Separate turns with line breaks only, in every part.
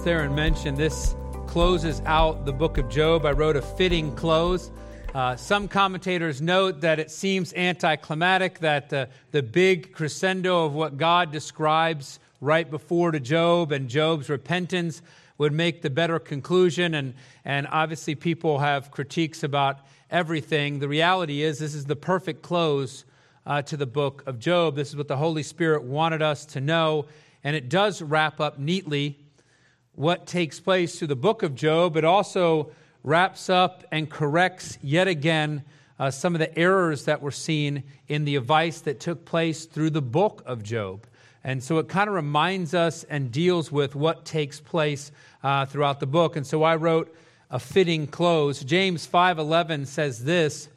announced there and mentioned, this closes out the book of Job. I wrote a fitting close. Uh, some commentators note that it seems anticlimactic, that the, the big crescendo of what God describes right before to Job and Job's repentance would make the better conclusion. And, and obviously, people have critiques about everything. The reality is, this is the perfect close uh, to the book of Job. This is what the Holy Spirit wanted us to know. And it does wrap up neatly what takes place through the book of Job. It also wraps up and corrects yet again uh, some of the errors that were seen in the advice that took place through the book of Job. And so it kind of reminds us and deals with what takes place uh, throughout the book. And so I wrote a fitting close. James 5:11 says this,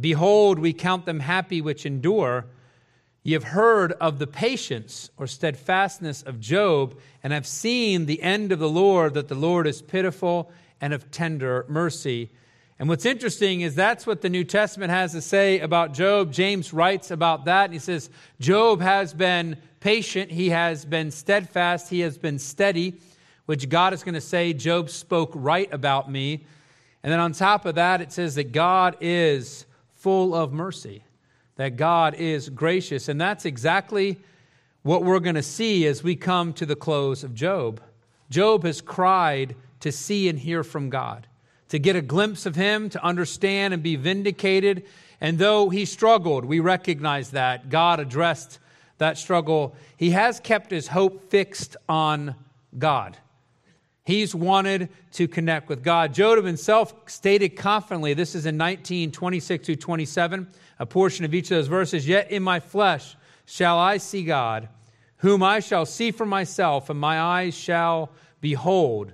"Behold, we count them happy which endure." Ye have heard of the patience or steadfastness of Job, and have seen the end of the Lord, that the Lord is pitiful and of tender mercy. And what's interesting is that's what the New Testament has to say about Job. James writes about that, and he says, Job has been patient, he has been steadfast, he has been steady, which God is going to say, Job spoke right about me. And then on top of that, it says that God is full of mercy that God is gracious. And that's exactly what we're going to see as we come to the close of Job. Job has cried to see and hear from God, to get a glimpse of Him, to understand and be vindicated. And though he struggled, we recognize that. God addressed that struggle. He has kept his hope fixed on God. He's wanted to connect with God. Job himself stated confidently, this is in 19, 26 to 27 a portion of each of those verses. Yet in my flesh shall I see God, whom I shall see for myself, and my eyes shall behold.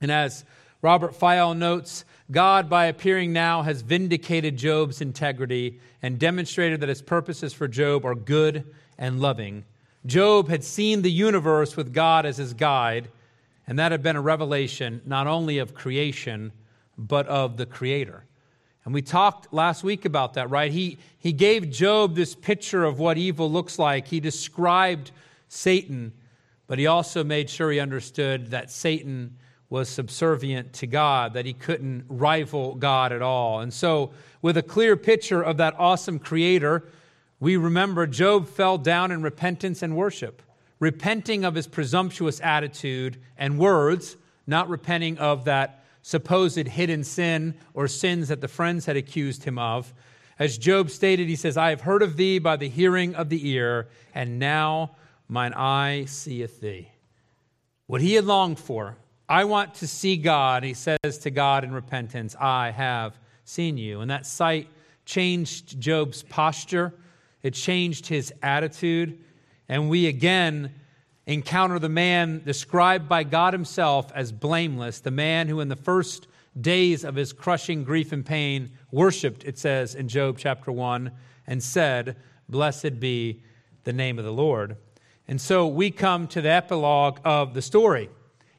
And as Robert Fyall notes, God, by appearing now, has vindicated Job's integrity and demonstrated that his purposes for Job are good and loving. Job had seen the universe with God as his guide, and that had been a revelation not only of creation, but of the Creator. And we talked last week about that, right? He, he gave Job this picture of what evil looks like. He described Satan, but he also made sure he understood that Satan was subservient to God, that he couldn't rival God at all. And so, with a clear picture of that awesome creator, we remember Job fell down in repentance and worship, repenting of his presumptuous attitude and words, not repenting of that supposed hidden sin or sins that the friends had accused him of. As Job stated, he says, I have heard of thee by the hearing of the ear, and now mine eye seeth thee. What he had longed for, I want to see God, he says to God in repentance, I have seen you. And that sight changed Job's posture, it changed his attitude. And we again encounter the man described by God Himself as blameless, the man who, in the first days of his crushing grief and pain, worshiped, it says in Job chapter 1, and said, Blessed be the name of the Lord. And so we come to the epilogue of the story.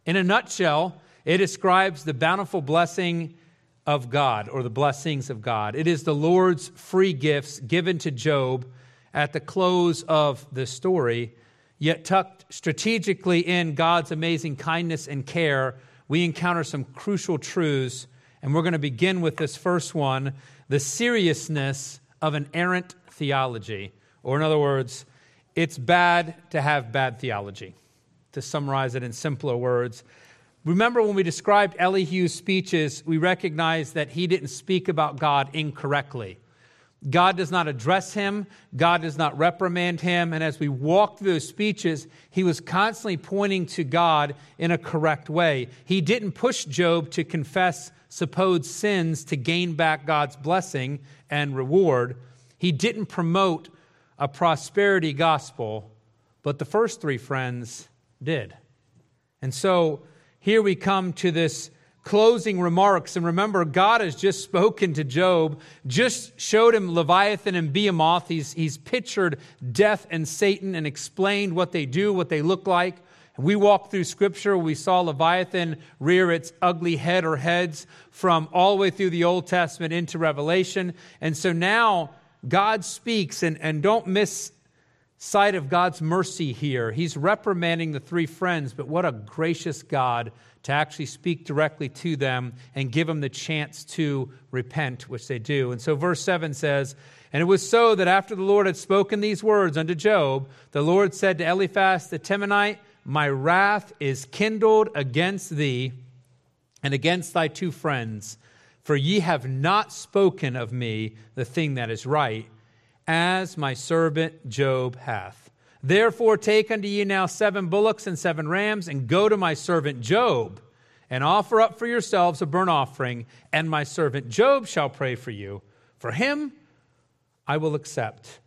In a nutshell, it describes the bountiful blessing of God or the blessings of God. It is the Lord's free gifts given to Job at the close of the story Yet, tucked strategically in God's amazing kindness and care, we encounter some crucial truths. And we're going to begin with this first one the seriousness of an errant theology. Or, in other words, it's bad to have bad theology. To summarize it in simpler words, remember when we described Elihu's speeches, we recognized that he didn't speak about God incorrectly. God does not address him, God does not reprimand him. And as we walk through those speeches, he was constantly pointing to God in a correct way. He didn't push Job to confess supposed sins to gain back God's blessing and reward. He didn't promote a prosperity gospel, but the first three friends did. And so here we come to this closing remarks. And remember, God has just spoken to Job, just showed him Leviathan and Behemoth. He's, he's pictured death and Satan and explained what they do, what they look like. We walked through scripture. We saw Leviathan rear its ugly head or heads from all the way through the Old Testament into Revelation. And so now God speaks, and, and don't miss sight of God's mercy here. He's reprimanding the three friends, but what a gracious God to actually speak directly to them and give them the chance to repent, which they do. And so, verse 7 says, And it was so that after the Lord had spoken these words unto Job, the Lord said to Eliphaz the Temanite, My wrath is kindled against thee and against thy two friends, for ye have not spoken of me the thing that is right as my servant Job hath. Therefore, take unto ye now seven bullocks and seven rams, and go to my servant Job, and offer up for yourselves a burnt offering, and my servant Job shall pray for you. For him I will accept,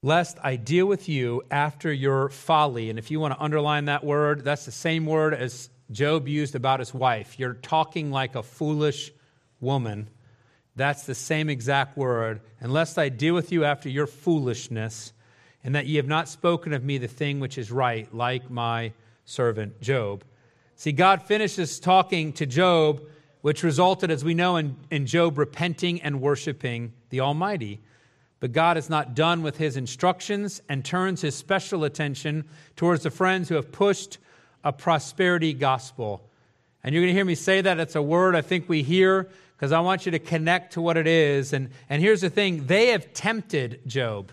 lest I deal with you after your folly. And if you want to underline that word, that's the same word as Job used about his wife. You're talking like a foolish woman. That's the same exact word. Unless I deal with you after your foolishness, and that ye have not spoken of me the thing which is right, like my servant Job. See, God finishes talking to Job, which resulted, as we know, in, in Job repenting and worshiping the Almighty. But God is not done with his instructions and turns his special attention towards the friends who have pushed a prosperity gospel. And you're going to hear me say that. It's a word I think we hear because I want you to connect to what it is. And, and here's the thing they have tempted Job,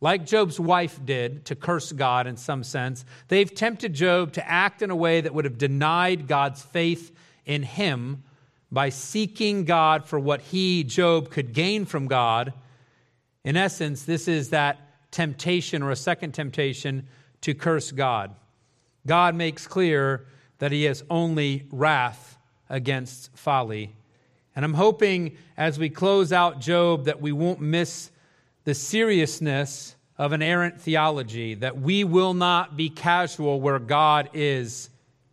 like Job's wife did, to curse God in some sense. They've tempted Job to act in a way that would have denied God's faith in him by seeking God for what he, Job, could gain from God. In essence, this is that temptation or a second temptation to curse God. God makes clear that he has only wrath against folly. And I'm hoping as we close out Job that we won't miss the seriousness of an errant theology, that we will not be casual where God is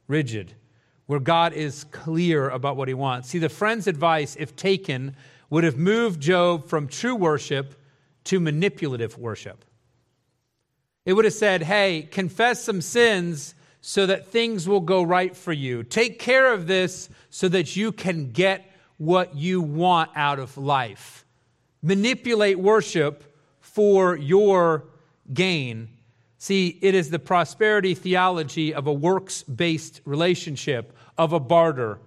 rigid, where God is clear about what he wants. See, the friend's advice, if taken, would have moved Job from true worship to manipulative worship. It would have said, hey, confess some sins so that things will go right for you. Take care of this so that you can get what you want out of life. Manipulate worship for your gain. See, it is the prosperity theology of a works based relationship, of a barter.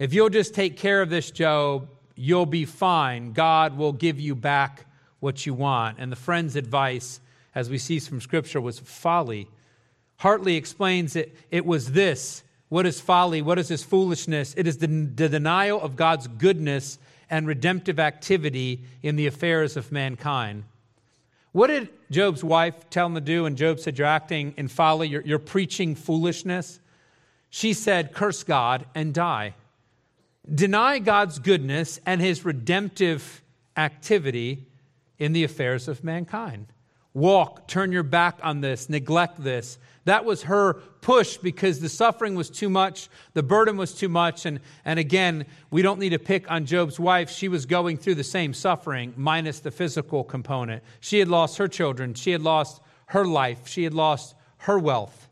If you'll just take care of this, Job, you'll be fine. God will give you back what you want. And the friend's advice, as we see from Scripture, was folly. Hartley explains it, it was this what is folly? What is this foolishness? It is the, the denial of God's goodness and redemptive activity in the affairs of mankind. What did Job's wife tell him to do? And Job said, You're acting in folly, you're, you're preaching foolishness. She said, Curse God and die. Deny God's goodness and his redemptive activity in the affairs of mankind. Walk, turn your back on this, neglect this, that was her push because the suffering was too much, the burden was too much. And, and again, we don't need to pick on Job's wife. She was going through the same suffering, minus the physical component. She had lost her children, she had lost her life, she had lost her wealth.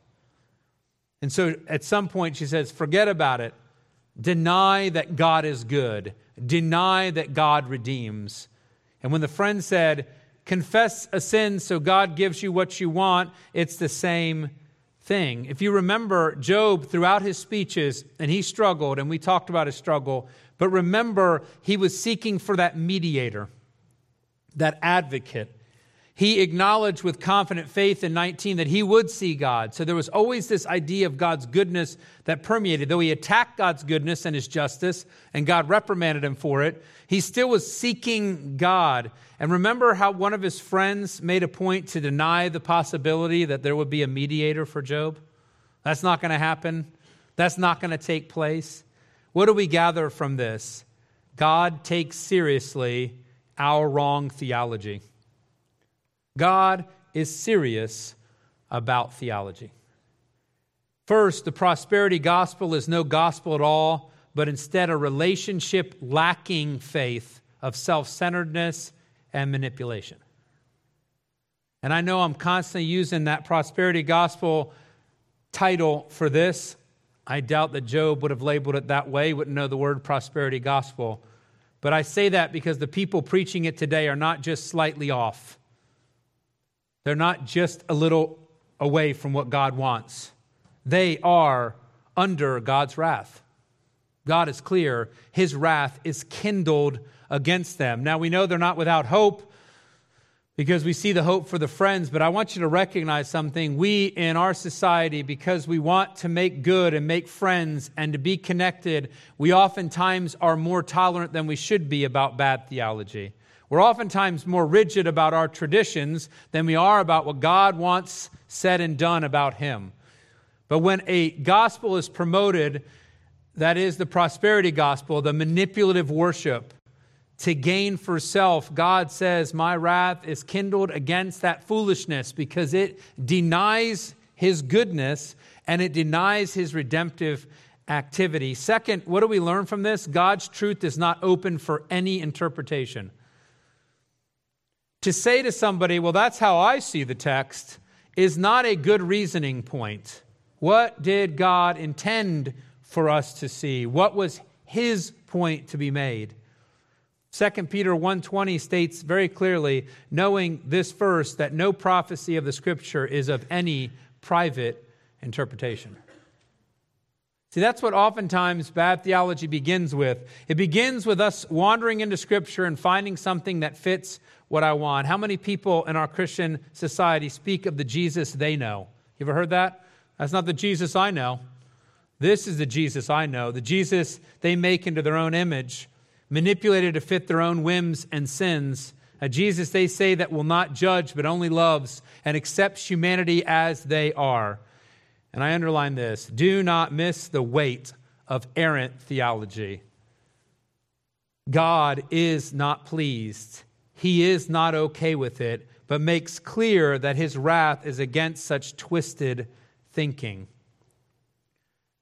And so at some point, she says, Forget about it. Deny that God is good, deny that God redeems. And when the friend said, Confess a sin so God gives you what you want, it's the same thing. If you remember Job throughout his speeches, and he struggled, and we talked about his struggle, but remember he was seeking for that mediator, that advocate. He acknowledged with confident faith in 19 that he would see God. So there was always this idea of God's goodness that permeated. Though he attacked God's goodness and his justice, and God reprimanded him for it, he still was seeking God. And remember how one of his friends made a point to deny the possibility that there would be a mediator for Job? That's not going to happen. That's not going to take place. What do we gather from this? God takes seriously our wrong theology. God is serious about theology. First, the prosperity gospel is no gospel at all, but instead a relationship lacking faith of self centeredness and manipulation. And I know I'm constantly using that prosperity gospel title for this. I doubt that Job would have labeled it that way, wouldn't know the word prosperity gospel. But I say that because the people preaching it today are not just slightly off. They're not just a little away from what God wants, they are under God's wrath. God is clear, his wrath is kindled against them. Now we know they're not without hope because we see the hope for the friends, but I want you to recognize something. We in our society, because we want to make good and make friends and to be connected, we oftentimes are more tolerant than we should be about bad theology. We're oftentimes more rigid about our traditions than we are about what God wants said and done about Him. But when a gospel is promoted, that is the prosperity gospel, the manipulative worship, to gain for self, God says, My wrath is kindled against that foolishness because it denies his goodness and it denies his redemptive activity. Second, what do we learn from this? God's truth is not open for any interpretation. To say to somebody, Well, that's how I see the text, is not a good reasoning point. What did God intend for us to see? What was his point to be made? 2 Peter 1:20 states very clearly, knowing this verse that no prophecy of the scripture is of any private interpretation. See, that's what oftentimes bad theology begins with. It begins with us wandering into scripture and finding something that fits what I want. How many people in our Christian society speak of the Jesus they know? You ever heard that? That's not the Jesus I know. This is the Jesus I know, the Jesus they make into their own image manipulated to fit their own whims and sins. A Jesus they say that will not judge but only loves and accepts humanity as they are. And I underline this do not miss the weight of errant theology. God is not pleased, He is not okay with it, but makes clear that His wrath is against such twisted thinking.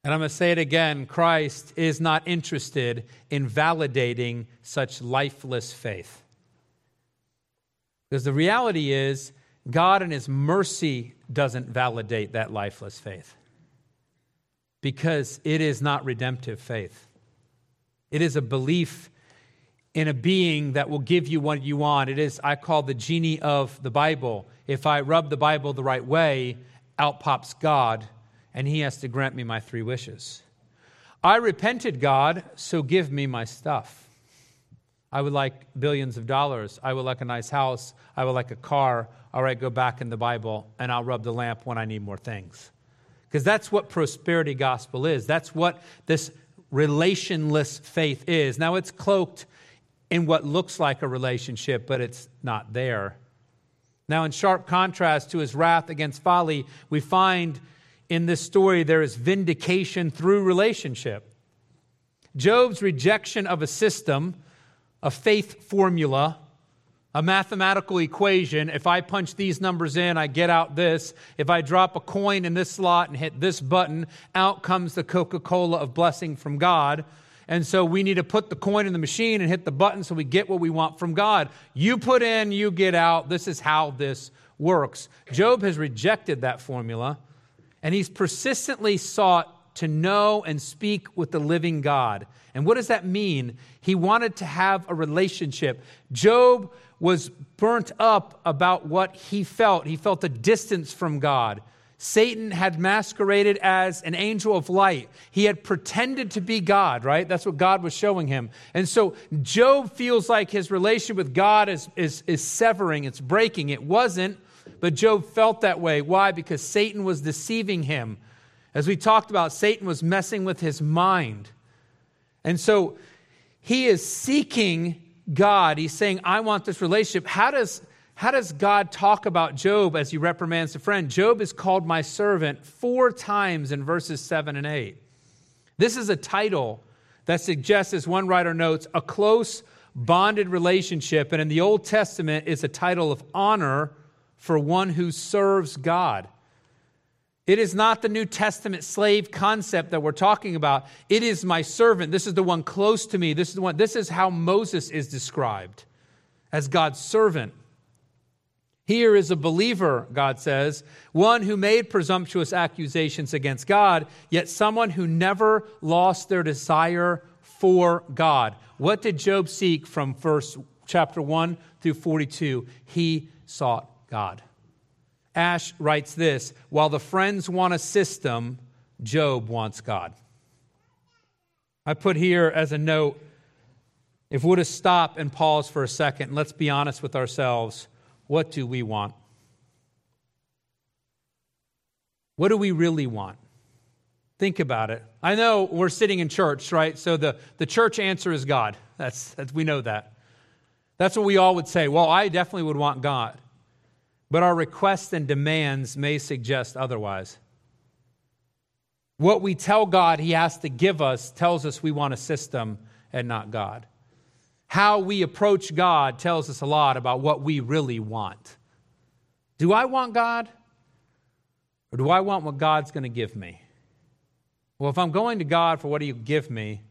And I'm going to say it again Christ is not interested in validating such lifeless faith. Because the reality is, God in His mercy doesn't validate that lifeless faith. Because it is not redemptive faith. It is a belief in a being that will give you what you want. It is, I call the genie of the Bible. If I rub the Bible the right way, out pops God and he has to grant me my three wishes. I repented, God, so give me my stuff. I would like billions of dollars. I would like a nice house. I would like a car. All right, go back in the Bible and I'll rub the lamp when I need more things. Because that's what prosperity gospel is. That's what this relationless faith is. Now, it's cloaked in what looks like a relationship, but it's not there. Now, in sharp contrast to his wrath against folly, we find in this story, there is vindication through relationship. Job's rejection of a system, a faith formula, a mathematical equation. If I punch these numbers in, I get out this. If I drop a coin in this slot and hit this button, out comes the Coca Cola of blessing from God. And so we need to put the coin in the machine and hit the button so we get what we want from God. You put in, you get out. This is how this works. Job has rejected that formula and he's persistently sought to know and speak with the living God. And what does that mean? He wanted to have a relationship. Job was burnt up about what he felt. He felt a distance from God. Satan had masqueraded as an angel of light. He had pretended to be God, right? That's what God was showing him. And so Job feels like his relation with God is, is, is severing, it's breaking. It wasn't but Job felt that way. Why? Because Satan was deceiving him. As we talked about, Satan was messing with his mind. And so he is seeking God. He's saying, I want this relationship. How does, how does God talk about Job as he reprimands a friend? Job is called my servant four times in verses 7 and 8. This is a title that suggests, as one writer notes, a close bonded relationship. And in the Old Testament, it's a title of honor for one who serves God. It is not the New Testament slave concept that we're talking about. It is my servant. This is the one close to me. This is the one. This is how Moses is described as God's servant. Here is a believer, God says, one who made presumptuous accusations against God, yet someone who never lost their desire for God. What did Job seek from verse chapter 1 through 42? He sought God. Ash writes this While the friends want a system, Job wants God. I put here as a note if we were to stop and pause for a second, let's be honest with ourselves. What do we want? What do we really want? Think about it. I know we're sitting in church, right? So the, the church answer is God. That's, that's, we know that. That's what we all would say. Well, I definitely would want God. But our requests and demands may suggest otherwise. What we tell God He has to give us tells us we want a system and not God. How we approach God tells us a lot about what we really want. Do I want God? Or do I want what God's going to give me? Well, if I'm going to God for what He'll give me,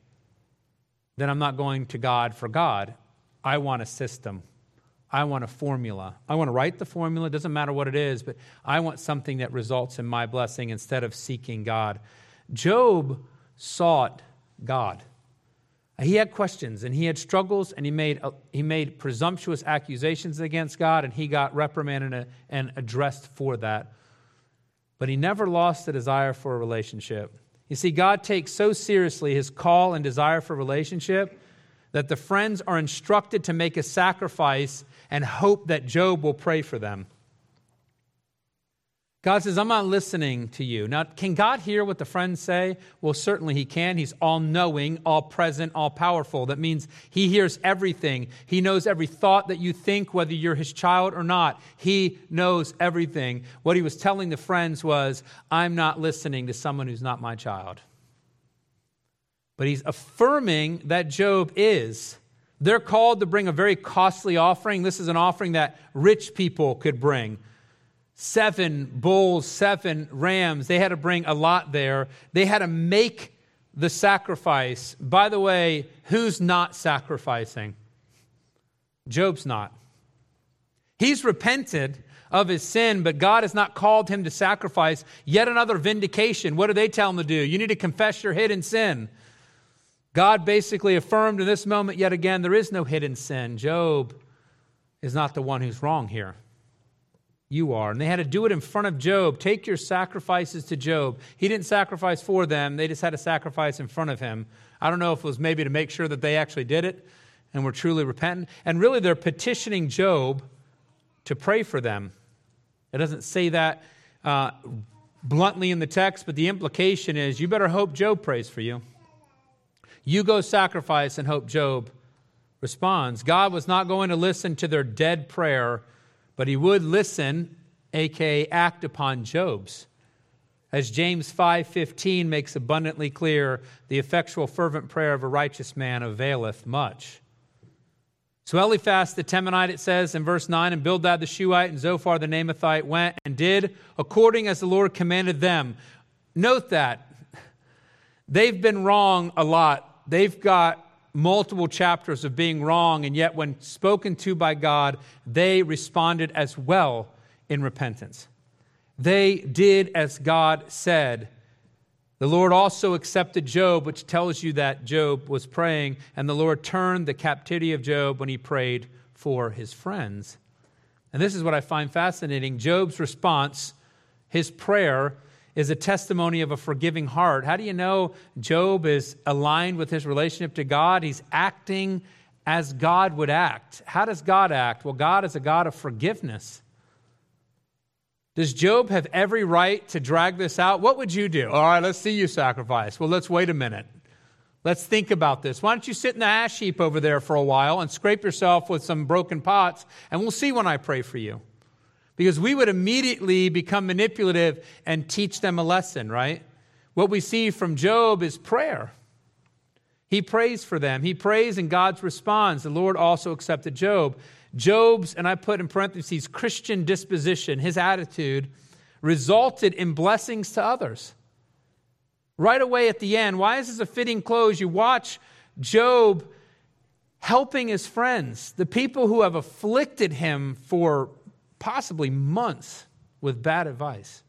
then I'm not going to God for God. I want a system. I want a formula. I want to write the formula, it doesn't matter what it is, but I want something that results in my blessing instead of seeking God. Job sought God. He had questions and he had struggles and he made, he made presumptuous accusations against God and he got reprimanded and addressed for that. But he never lost the desire for a relationship. You see, God takes so seriously his call and desire for relationship that the friends are instructed to make a sacrifice and hope that Job will pray for them. God says, I'm not listening to you. Now, can God hear what the friends say? Well, certainly He can. He's all knowing, all present, all powerful. That means He hears everything. He knows every thought that you think, whether you're His child or not. He knows everything. What He was telling the friends was, I'm not listening to someone who's not my child. But He's affirming that Job is. They're called to bring a very costly offering. This is an offering that rich people could bring seven bulls, seven rams. They had to bring a lot there. They had to make the sacrifice. By the way, who's not sacrificing? Job's not. He's repented of his sin, but God has not called him to sacrifice. Yet another vindication. What do they tell him to do? You need to confess your hidden sin. God basically affirmed in this moment yet again there is no hidden sin. Job is not the one who's wrong here you are. And they had to do it in front of Job. Take your sacrifices to Job. He didn't sacrifice for them, they just had to sacrifice in front of him. I don't know if it was maybe to make sure that they actually did it and were truly repentant. And really, they're petitioning Job to pray for them. It doesn't say that uh, bluntly in the text, but the implication is you better hope Job prays for you. You go sacrifice and hope Job responds. God was not going to listen to their dead prayer but he would listen, aka act upon Job's. As James 5:15 makes abundantly clear, the effectual fervent prayer of a righteous man availeth much. So Eliphaz the Temanite, it says in verse 9, and Bildad the Shuhite and Zophar the Naamathite went and did according as the Lord commanded them. Note that they've been wrong a lot. They've got multiple chapters of being wrong, and yet when spoken to by God, they responded as well in repentance. They did as God said. The Lord also accepted Job, which tells you that Job was praying, and the Lord turned the captivity of Job when he prayed for his friends. And this is what I find fascinating Job's response, his prayer, is a testimony of a forgiving heart. How do you know Job is aligned with his relationship to God? He's acting as God would act. How does God act? Well, God is a God of forgiveness. Does Job have every right to drag this out? What would you do? All right, let's see you sacrifice. Well, let's wait a minute. Let's think about this. Why don't you sit in the ash heap over there for a while and scrape yourself with some broken pots, and we'll see when I pray for you because we would immediately become manipulative and teach them a lesson, right? What we see from Job is prayer. He prays for them. He prays and God responds. The Lord also accepted Job. Job's, and I put in parentheses, Christian disposition, his attitude, resulted in blessings to others. Right away at the end, why is this a fitting close? You watch Job helping his friends, the people who have afflicted him for possibly months with bad advice.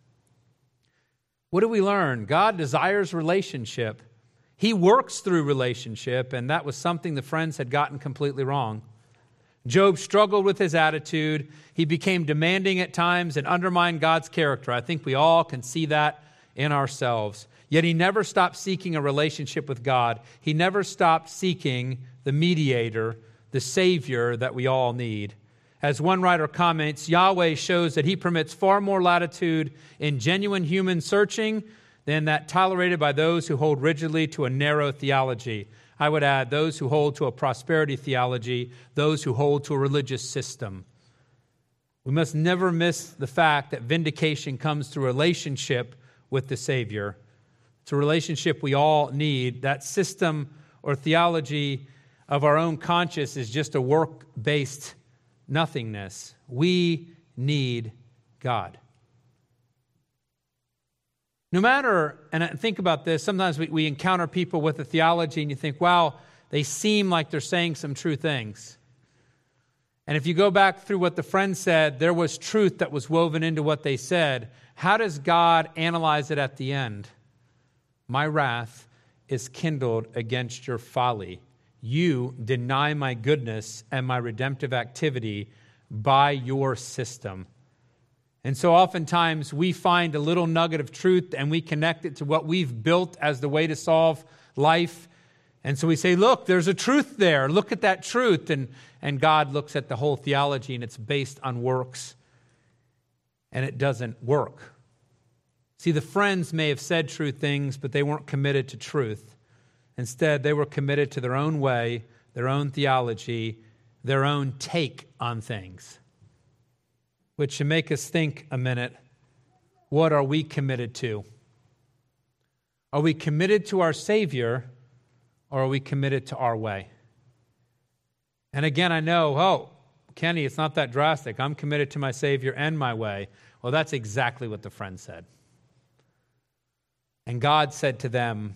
What do we learn? God desires relationship. He works through relationship, and that was something the friends had gotten completely wrong. Job struggled with his attitude. He became demanding at times and undermined God's character. I think we all can see that in ourselves. Yet he never stopped seeking a relationship with God. He never stopped seeking the mediator, the Savior that we all need. As one writer comments, Yahweh shows that he permits far more latitude in genuine human searching than that tolerated by those who hold rigidly to a narrow theology. I would add those who hold to a prosperity theology, those who hold to a religious system. We must never miss the fact that vindication comes through relationship with the Savior. It's a relationship we all need. That system or theology of our own conscience is just a work based nothingness. We need God. No matter, and think about this, sometimes we, we encounter people with a theology and you think, wow, they seem like they're saying some true things. And if you go back through what the friend said, there was truth that was woven into what they said. How does God analyze it at the end? My wrath is kindled against your folly you deny my goodness and my redemptive activity by your system. And so oftentimes we find a little nugget of truth and we connect it to what we've built as the way to solve life. And so we say, look, there's a truth there. Look at that truth. And, and God looks at the whole theology and it's based on works. And it doesn't work. See, the friends may have said true things, but they weren't committed to truth. Instead, they were committed to their own way, their own theology, their own take on things. Which should make us think a minute what are we committed to? Are we committed to our Savior or are we committed to our way? And again, I know, oh, Kenny, it's not that drastic. I'm committed to my Savior and my way. Well, that's exactly what the friend said. And God said to them,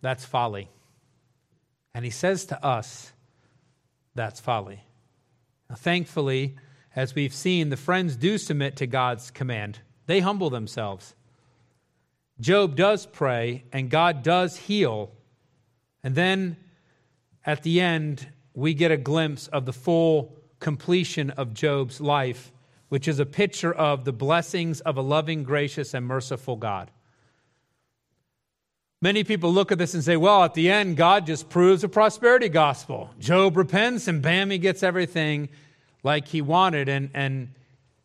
That's folly. And he says to us, that's folly. Now, thankfully, as we've seen, the friends do submit to God's command, they humble themselves. Job does pray, and God does heal. And then at the end, we get a glimpse of the full completion of Job's life, which is a picture of the blessings of a loving, gracious, and merciful God. Many people look at this and say, well, at the end, God just proves a prosperity gospel. Job repents and bam, he gets everything like he wanted. And, and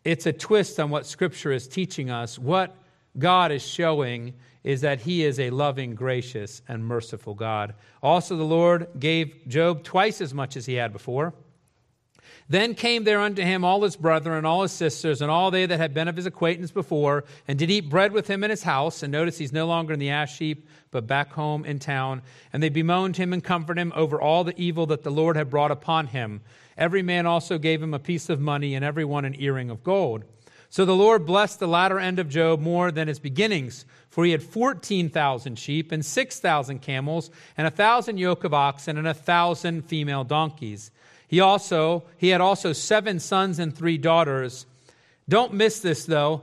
it's a twist on what Scripture is teaching us. What God is showing is that he is a loving, gracious, and merciful God. Also, the Lord gave Job twice as much as he had before. Then came there unto him all his brethren and all his sisters and all they that had been of his acquaintance before, and did eat bread with him in his house. And notice he's no longer in the ash heap, but back home in town. And they bemoaned him and comforted him over all the evil that the Lord had brought upon him. Every man also gave him a piece of money, and every one an earring of gold. So the Lord blessed the latter end of Job more than his beginnings, for he had 14,000 sheep and 6,000 camels and a thousand yoke of oxen and a thousand female donkeys. He also he had also seven sons and three daughters. Don't miss this though.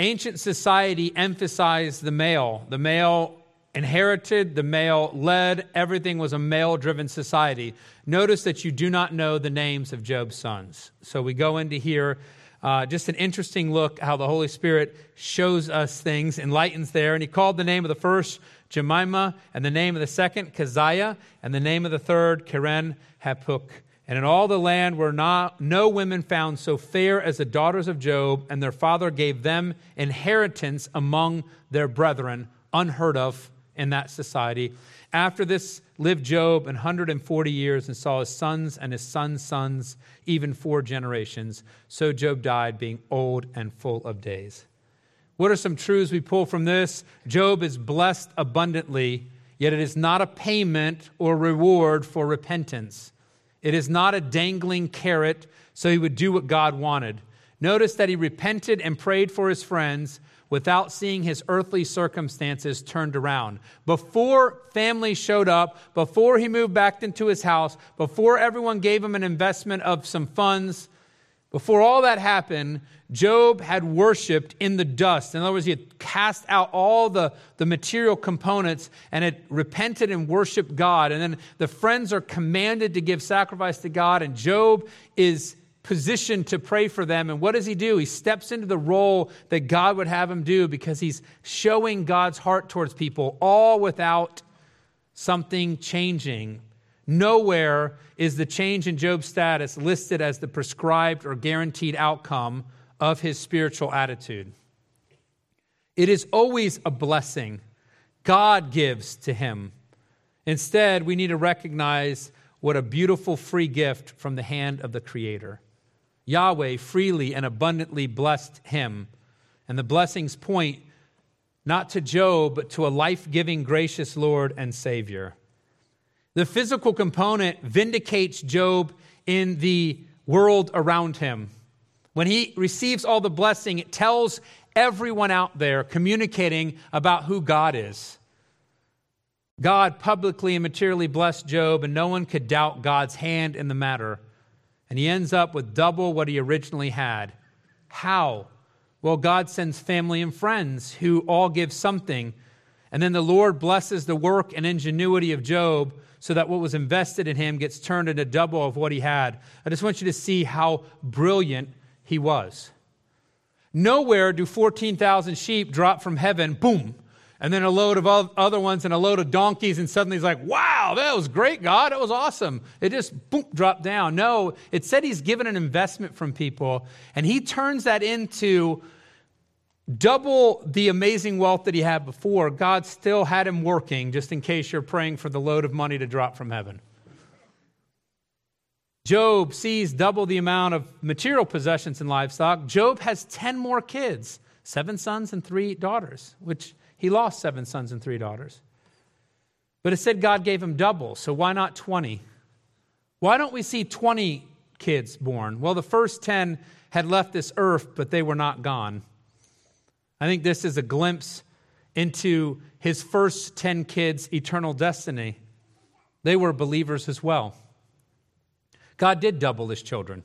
Ancient society emphasized the male. The male inherited, the male led, everything was a male driven society. Notice that you do not know the names of Job's sons. So we go into here, uh, just an interesting look how the Holy Spirit shows us things, enlightens there. And he called the name of the first Jemima, and the name of the second Keziah, and the name of the third Keren Happuch. And in all the land were not, no women found so fair as the daughters of Job, and their father gave them inheritance among their brethren, unheard of in that society. After this lived Job 140 years and saw his sons and his sons' sons, even four generations. So Job died, being old and full of days. What are some truths we pull from this? Job is blessed abundantly, yet it is not a payment or reward for repentance. It is not a dangling carrot so he would do what God wanted. Notice that he repented and prayed for his friends without seeing his earthly circumstances turned around. Before family showed up, before he moved back into his house, before everyone gave him an investment of some funds, Before all that happened, Job had worshiped in the dust. In other words, he had cast out all the, the material components and had repented and worshiped God. And then the friends are commanded to give sacrifice to God, and Job is positioned to pray for them. And what does he do? He steps into the role that God would have him do because he's showing God's heart towards people, all without something changing Nowhere is the change in Job's status listed as the prescribed or guaranteed outcome of his spiritual attitude. It is always a blessing God gives to him. Instead, we need to recognize what a beautiful free gift from the hand of the Creator. Yahweh freely and abundantly blessed him. And the blessings point not to Job, but to a life giving, gracious Lord and Savior. The physical component vindicates Job in the world around him. When he receives all the blessing, it tells everyone out there communicating about who God is. God publicly and materially blessed Job, and no one could doubt God's hand in the matter. And he ends up with double what he originally had. How? Well, God sends family and friends who all give something. And then the Lord blesses the work and ingenuity of Job so that what was invested in him gets turned into double of what he had. I just want you to see how brilliant he was. Nowhere do 14,000 sheep drop from heaven, boom, and then a load of other ones and a load of donkeys, and suddenly he's like, wow, that was great, God. It was awesome. It just boom, dropped down. No, it said he's given an investment from people, and he turns that into double the amazing wealth that he had before, God still had him working, just in case you're praying for the load of money to drop from heaven. Job sees double the amount of material possessions and livestock. Job has 10 more kids, seven sons and three daughters, which he lost seven sons and three daughters. But it said God gave him double, so why not 20? Why don't we see 20 kids born? Well, the first 10 had left this earth, but they were not gone. I think this is a glimpse into his first 10 kids' eternal destiny. They were believers as well. God did double his children.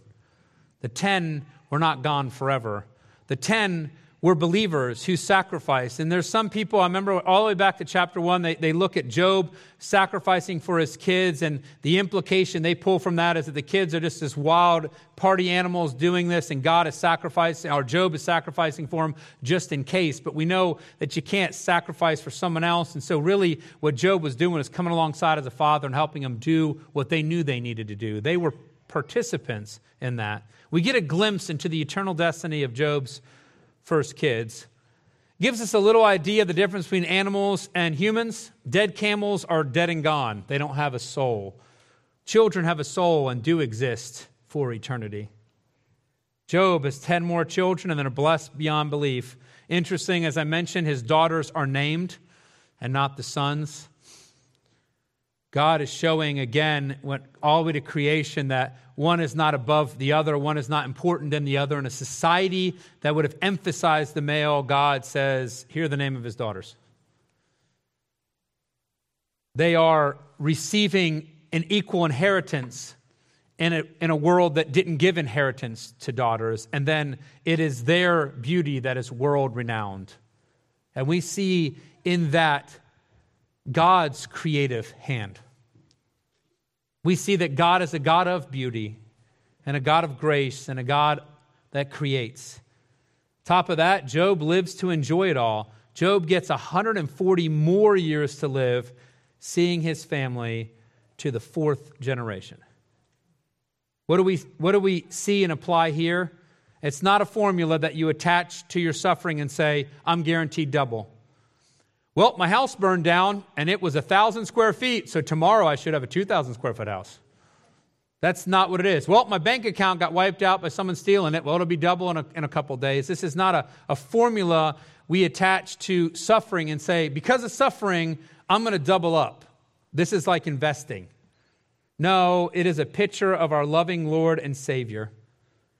The 10 were not gone forever. The 10 were believers who sacrificed. And there's some people, I remember all the way back to chapter one, they, they look at Job sacrificing for his kids, and the implication they pull from that is that the kids are just this wild party animals doing this, and God is sacrificing, or Job is sacrificing for them just in case. But we know that you can't sacrifice for someone else. And so, really, what Job was doing is coming alongside as a father and helping them do what they knew they needed to do. They were participants in that. We get a glimpse into the eternal destiny of Job's first kids. Gives us a little idea of the difference between animals and humans. Dead camels are dead and gone, they don't have a soul. Children have a soul and do exist for eternity. Job has 10 more children and then are blessed beyond belief. Interesting, as I mentioned, his daughters are named and not the sons. God is showing again, what, all the way to creation, that one is not above the other, one is not important than the other. In a society that would have emphasized the male, God says, Hear the name of his daughters. They are receiving an equal inheritance in a, in a world that didn't give inheritance to daughters. And then it is their beauty that is world renowned. And we see in that God's creative hand. We see that God is a God of beauty and a God of grace and a God that creates. Top of that, Job lives to enjoy it all. Job gets 140 more years to live, seeing his family to the fourth generation. What do we, what do we see and apply here? It's not a formula that you attach to your suffering and say, I'm guaranteed double. Well, my house burned down and it was a thousand square feet, so tomorrow I should have a 2,000 square foot house. That's not what it is. Well, my bank account got wiped out by someone stealing it. Well, it'll be double in a, in a couple days. This is not a, a formula we attach to suffering and say, because of suffering, I'm going to double up. This is like investing. No, it is a picture of our loving Lord and Savior.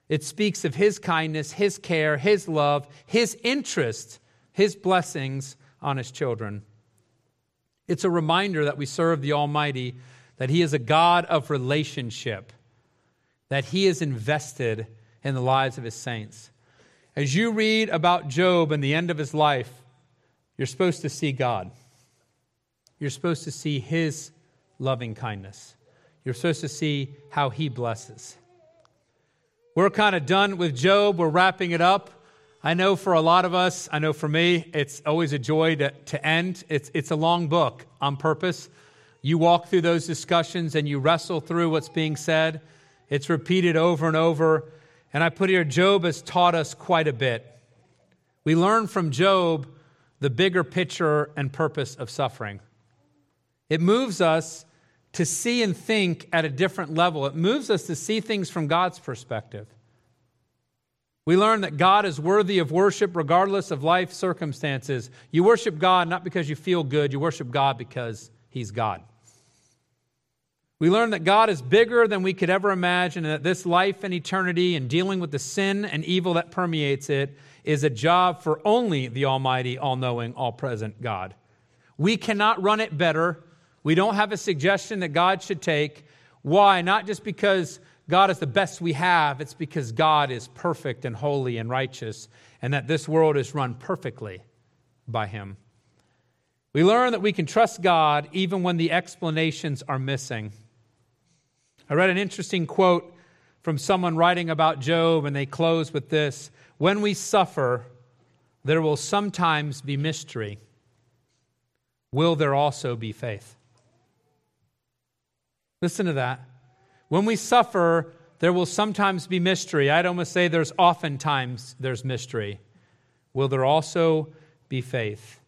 It speaks of His kindness, His care, His love, His interest, His blessings on his children. It's a reminder that we serve the Almighty, that He is a God of relationship, that He is invested in the lives of his saints. As you read about Job and the end of his life, you're supposed to see God. You're supposed to see his loving kindness. You're supposed to see how he blesses. We're kind of done with Job. We're wrapping it up. I know for a lot of us, I know for me, it's always a joy to, to end. It's, it's a long book on purpose. You walk through those discussions and you wrestle through what's being said. It's repeated over and over. And I put here, Job has taught us quite a bit. We learn from Job the bigger picture and purpose of suffering. It moves us to see and think at a different level. It moves us to see things from God's perspective. We learn that God is worthy of worship regardless of life circumstances. You worship God not because you feel good, you worship God because He's God. We learn that God is bigger than we could ever imagine, and that this life and eternity and dealing with the sin and evil that permeates it is a job for only the Almighty, all knowing, all present God. We cannot run it better. We don't have a suggestion that God should take. Why? Not just because God is the best we have, it's because God is perfect and holy and righteous, and that this world is run perfectly by Him. We learn that we can trust God even when the explanations are missing. I read an interesting quote from someone writing about Job, and they close with this When we suffer, there will sometimes be mystery. Will there also be faith? Listen to that. When we suffer, there will sometimes be mystery. I'd almost say there's oftentimes there's mystery. Will there also be faith?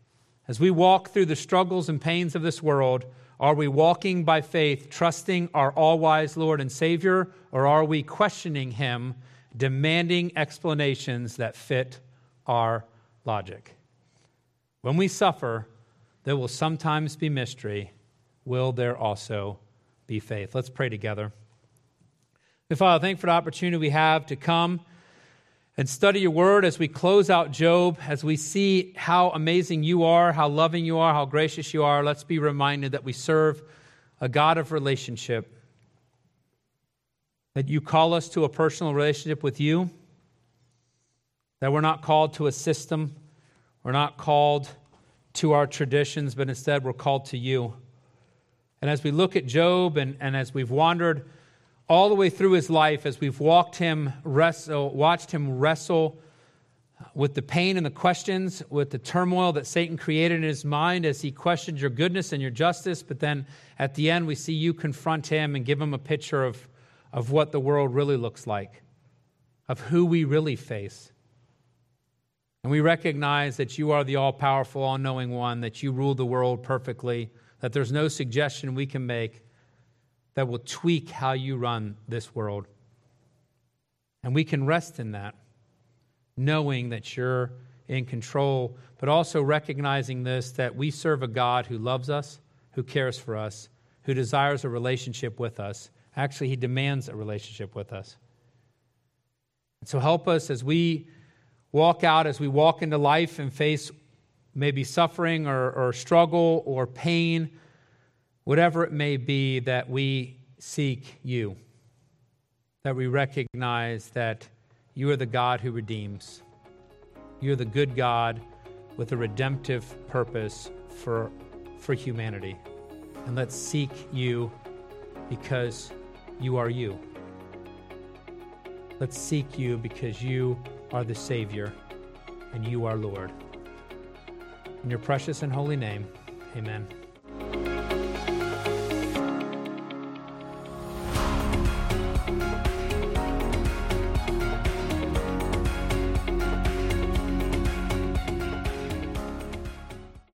As we walk through the struggles and pains of this world, are we walking by faith, trusting our all wise Lord and Savior, or are we questioning Him, demanding explanations that fit our logic? When we suffer, there will sometimes be mystery. Will there also be faith? Let's pray together. Father, thank you for the opportunity we have to come and study your word as we close out Job, as we see how amazing you are, how loving you are, how gracious you are. Let's be reminded that we serve a God of relationship, that you call us to a personal relationship with you, that we're not called to a system, we're not called to our traditions, but instead we're called to you. And as we look at Job and, and as we've wandered, all the way through his life as we've walked him wrestle, watched him wrestle with the pain and the questions, with the turmoil that Satan created in his mind as he questioned your goodness and your justice. But then at the end, we see you confront him and give him a picture of, of what the world really looks like, of who we really face. And we recognize that you are the all powerful, all knowing one, that you rule the world perfectly, that there's no suggestion we can make that will tweak how you run this world. And we can rest in that, knowing that you're in control, but also recognizing this that we serve a God who loves us, who cares for us, who desires a relationship with us. Actually, he demands a relationship with us. So help us as we walk out, as we walk into life and face maybe suffering or, or struggle or pain whatever it may be, that we seek you, that we recognize that you are the God who redeems. You're the good God with a redemptive purpose for, for humanity. And let's seek you because you are you. Let's seek you because you are the Savior and you are Lord. In your precious and holy name, amen.